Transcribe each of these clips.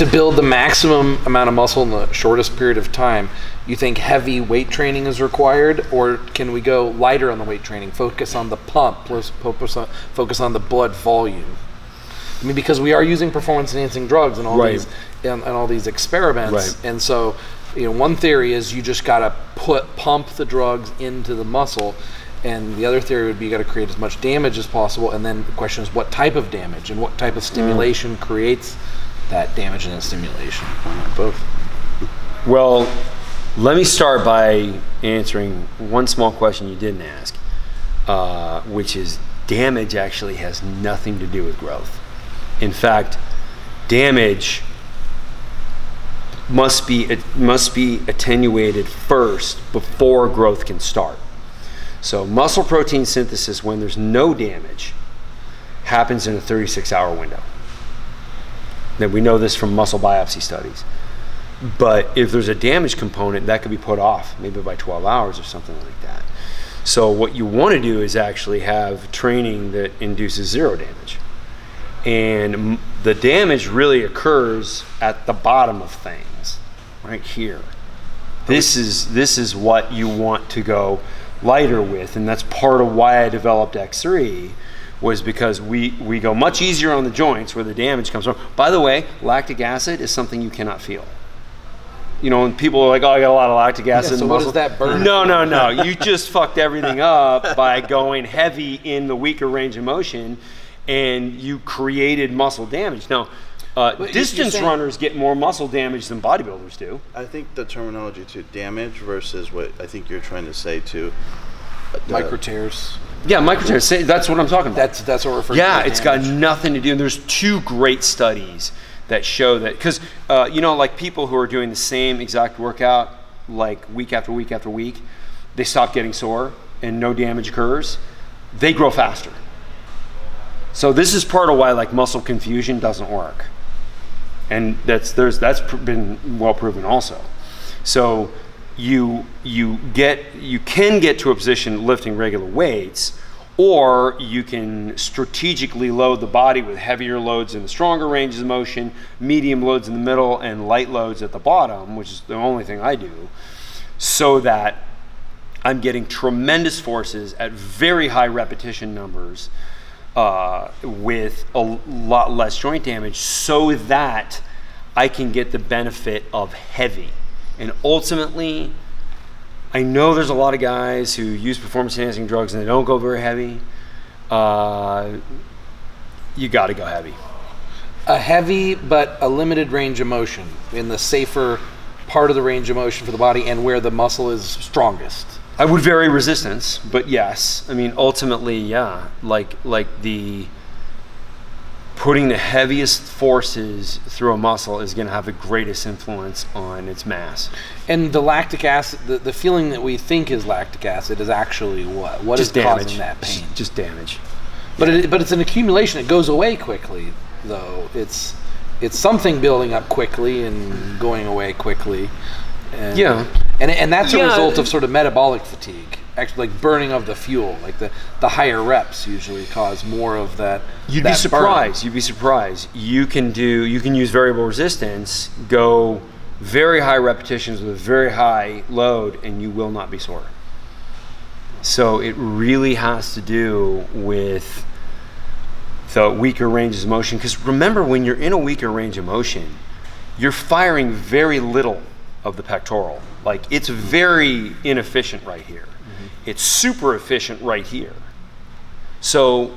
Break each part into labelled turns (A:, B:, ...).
A: to build the maximum amount of muscle in the shortest period of time, you think heavy weight training is required, or can we go lighter on the weight training, focus on the pump, plus focus on, focus on the blood volume? I mean, because we are using performance-enhancing drugs and all
B: Right.
A: these and, and all these experiments,
B: Right.
A: and so you know, one theory is you just gotta put pump the drugs into the muscle. And the other theory would be you got to create as much damage as possible, and then the question is what type of damage and what type of mm. stimulation creates that damage and that stimulation. Both.
B: Well, let me start by answering one small question you didn't ask, uh, which is damage actually has nothing to do with growth. In fact, damage must be it must be attenuated first before growth can start. So muscle protein synthesis when there's no damage happens in a 36 hour window. Then we know this from muscle biopsy studies. But if there's a damage component, that could be put off maybe by 12 hours or something like that. So what you want to do is actually have training that induces zero damage. And the damage really occurs at the bottom of things, right here. This is this is what you want to go lighter with, and that's part of why I developed X3 was because we, we go much easier on the joints where the damage comes from. By the way, lactic acid is something you cannot feel. You know, when people are like, "Oh, I got a lot of lactic acid." in
A: so
B: the
A: what
B: muscle."
A: does that burn?
B: No, no, no. You just fucked everything up by going heavy in the weaker range of motion, and you created muscle damage. Now, uh,
A: But you- you're
B: distance
A: saying-
B: runners get more muscle damage than bodybuilders do.
C: I think the terminology to damage versus what I think you're trying to say to uh,
A: Micro tears.
B: Yeah, say- That's what I'm talking about.
A: That's that's what we're referring
B: yeah,
A: to. as
B: it's got
A: damage.
B: nothing to do. And there's two great studies that show that because uh, you know, like people who are doing the same exact workout like week after week after week, they stop getting sore and no damage occurs. They grow faster. So this is part of why like muscle confusion doesn't work, and that's there's that's pr- been well proven also. So you you get you can get to a position lifting regular weights, or you can strategically load the body with heavier loads in the stronger ranges of motion, medium loads in the middle, and light loads at the bottom, which is the only thing I do, so that I'm getting tremendous forces at very high repetition numbers uh, with a lot less joint damage so that I can get the benefit of heavy. And ultimately, I know there's a lot of guys who use performance enhancing drugs and they don't go very heavy. Uh, you got to go heavy.
A: a heavy but a limited range of motion in the safer part of the range of motion for the body and where the muscle is strongest.
B: I would vary resistance, but yes, I mean ultimately, yeah, like like the putting the heaviest forces through a muscle is going to have the greatest influence on its mass.
A: And the lactic acid, the, the feeling that we think is lactic acid is actually what? What is
B: Just damage.
A: causing that pain?
B: Just, just damage.
A: But it, but it's an accumulation. It goes away quickly, though. It's it's something building up quickly and going away quickly. And,
B: Yeah.
A: and and that's a
B: Yeah.
A: result of sort of metabolic fatigue. Actually, like burning of the fuel. Like the the higher reps usually cause more of that.
B: You'd
A: that
B: be surprised. You'd be surprised. You can do. You can use variable resistance. Go very high repetitions with a very high load, and you will not be sore. So it really has to do with the weaker ranges of motion. Because remember, when you're in a weaker range of motion, you're firing very little of the pectoral. Like it's very inefficient right here. It's super efficient right here. So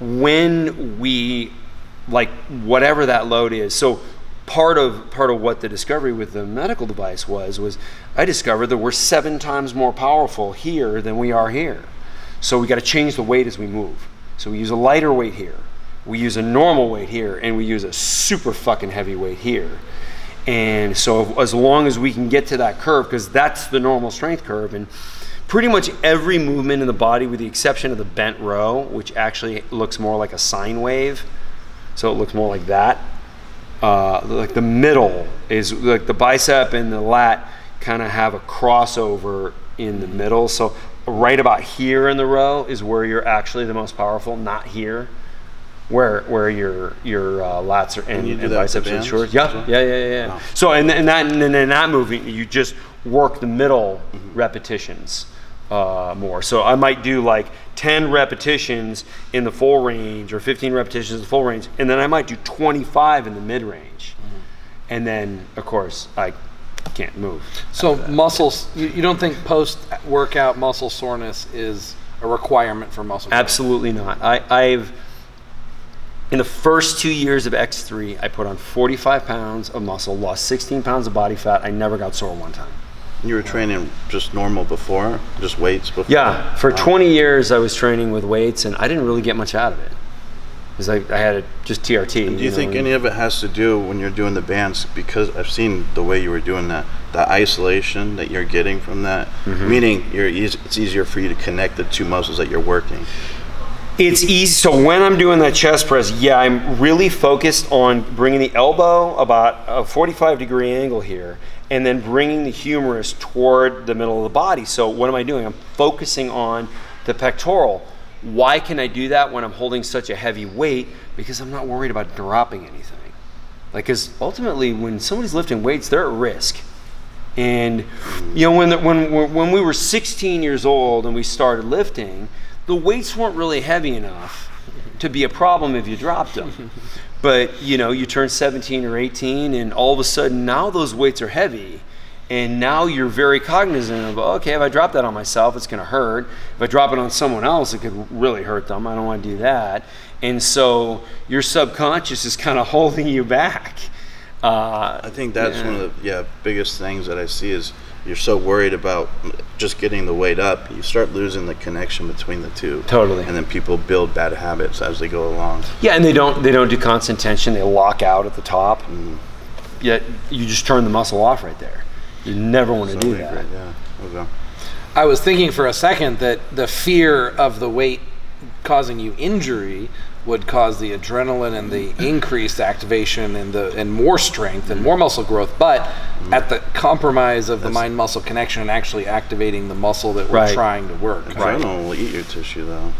B: when we like whatever that load is, so part of part of what the discovery with the medical device was was I discovered that we're seven times more powerful here than we are here. So we got to change the weight as we move. So we use a lighter weight here. We use a normal weight here, and we use a super fucking heavy weight here. And so as long as we can get to that curve, because that's the normal strength curve, and pretty much every movement in the body, with the exception of the bent row, which actually looks more like a sine wave, so it looks more like that. Uh, like the middle is like the bicep and the lat kind of have a crossover in the middle. So right about here in the row is where you're actually the most powerful, not here. where where your your uh, lats are and, and
C: the
B: biceps and
C: bands
B: shoulders. Yeah, yeah, yeah, yeah. yeah. So and, and that and then in that movement, you just work the middle
C: Mm-hmm.
B: repetitions uh, more. So I might do like 10 repetitions in the full range or 15 repetitions in the full range, and then I might do 25 in the mid range.
C: Mm-hmm.
B: And then, of course, I can't move.
A: So muscles, you, you don't think post-workout muscle soreness is a requirement for muscle? growth?
B: Absolutely not. I, I've in the first two years of X3, I put on 45 pounds of muscle, lost 16 pounds of body fat. I never got sore one time.
C: You were training just normal before, just weights before.
B: Yeah, for 20 years I was training with weights, and I didn't really get much out of it because I, I had a, just TRT.
C: Do you think any of it has to do when you're doing the bands? Because I've seen the way you were doing that, the isolation that you're getting from that,
B: Mm-hmm.
C: meaning you're eas it's easier for you to connect the two muscles that you're working.
B: It's easy. So when I'm doing that chest press, yeah, I'm really focused on bringing the elbow about a 45 degree angle here, and then bringing the humerus toward the middle of the body. So what am I doing? I'm focusing on the pectoral. Why can I do that when I'm holding such a heavy weight? Because I'm not worried about dropping anything. Like, because ultimately, when somebody's lifting weights, they're at risk. And you know, when the, when when we were 16 years old and we started lifting, the weights weren't really heavy enough to be a problem if you dropped them. But you know, you turn 17 or 18, and all of a sudden now those weights are heavy, and now you're very cognizant of okay, if I drop that on myself, it's going to hurt. If I drop it on someone else, it could really hurt them. I don't want to do that. And so your subconscious is kind of holding you back. Uh,
C: I think that's
B: Yeah.
C: one of the yeah biggest things that I see is you're so worried about just getting the weight up, you start losing the connection between the two.
B: Totally.
C: And then people build bad habits as they go along.
B: Yeah, and they don't they don't do constant tension. They lock out at the top. Mm. Yet you just turn the muscle off right there. You never want to do
C: Totally
B: that.
C: agree, Yeah. Okay.
A: I was thinking for a second that the fear of the weight causing you injury would cause the adrenaline and the increased activation and the and more strength and more muscle growth, but at the compromise of the mind muscle connection and actually activating the muscle that we're
B: Right.
A: trying to work.
C: Adrenaline will eat your tissue though.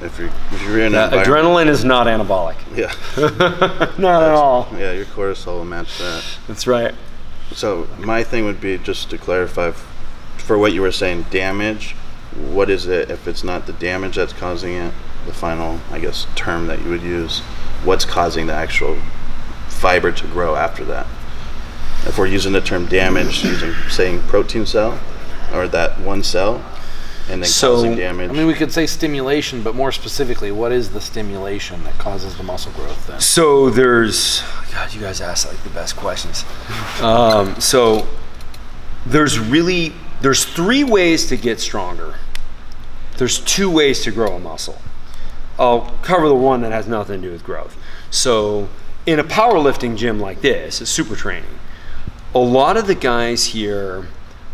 C: If you're if you're in an environment-
B: adrenaline is not anabolic.
C: Yeah.
B: Not at all.
C: Yeah, your cortisol will match that.
B: That's right.
C: So my thing would be just to clarify, f- for what you were saying, damage. What is it if it's not the damage that's causing it? The final, I guess, term that you would use. What's causing the actual fiber to grow after that? If we're using the term damage, using saying protein cell or that one cell, and then
B: So,
C: causing damage.
A: I mean, we could say stimulation, but more specifically, what is the stimulation that causes the muscle growth then?
B: So there's, God, you guys ask like the best questions. Um, so there's really there's three ways to get stronger. There's two ways to grow a muscle. I'll cover the one that has nothing to do with growth. So in a powerlifting gym like this, a super training, a lot of the guys here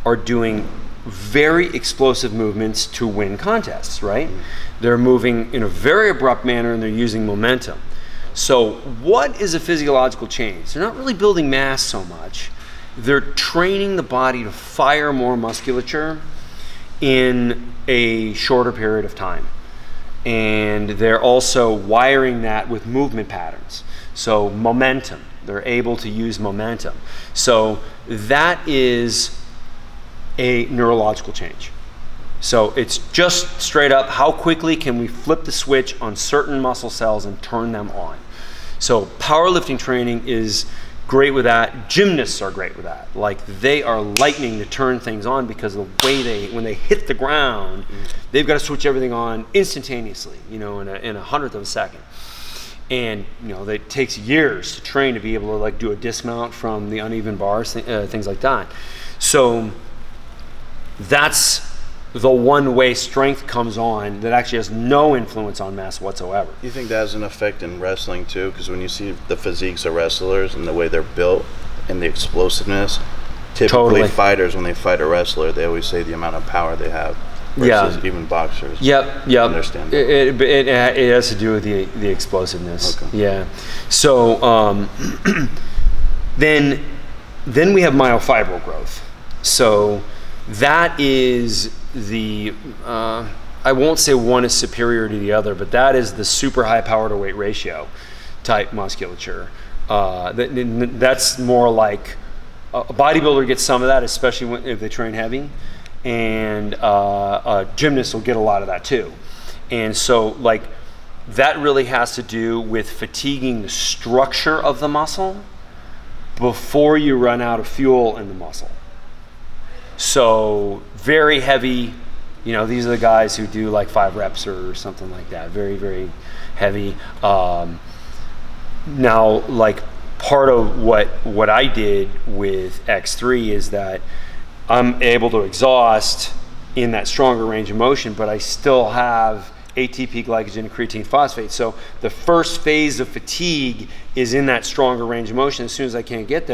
B: are doing very explosive movements to win contests, right? Mm-hmm. They're moving in a very abrupt manner and they're using momentum. So, what is a physiological change? They're not really building mass so much. They're training the body to fire more musculature in a shorter period of time. And they're also wiring that with movement patterns. So, momentum. They're able to use momentum. So, that is a neurological change. So it's just straight up how quickly can we flip the switch on certain muscle cells and turn them on. So powerlifting training is great with that. Gymnasts are great with that. Like they are lightning to turn things on because the way they when they hit the ground, they've got to switch everything on instantaneously, you know, in a, in a hundredth of a second. And you know, it takes years to train to be able to like do a dismount from the uneven bars, uh, things like that. So that's the one way strength comes on that actually has no influence on mass whatsoever.
C: You think that has an effect in wrestling too? Because when you see the physiques of wrestlers and the way they're built and the explosiveness, typically
B: Totally.
C: fighters when they fight a wrestler, they always say the amount of power they have versus
B: Yeah.
C: even boxers.
B: Yep, yep.
C: Understand.
B: It, it, it, it has to do with the, the explosiveness.
C: Okay.
B: Yeah. So um, then, then we have myofibril growth. So that is the uh, I won't say one is superior to the other, but that is the super high power to weight ratio type musculature. Uh, that, that's more like a bodybuilder gets some of that, especially when, if they train heavy, and uh, a gymnast will get a lot of that too. And so, like, that really has to do with fatiguing the structure of the muscle before you run out of fuel in the muscle. So very heavy, you know, these are the guys who do like five reps or something like that. Very, very heavy. Um, now, like part of what what I did with X3 is that I'm able to exhaust in that stronger range of motion, but I still have ATP, glycogen, creatine phosphate. So the first phase of fatigue is in that stronger range of motion. As soon as I can't get there.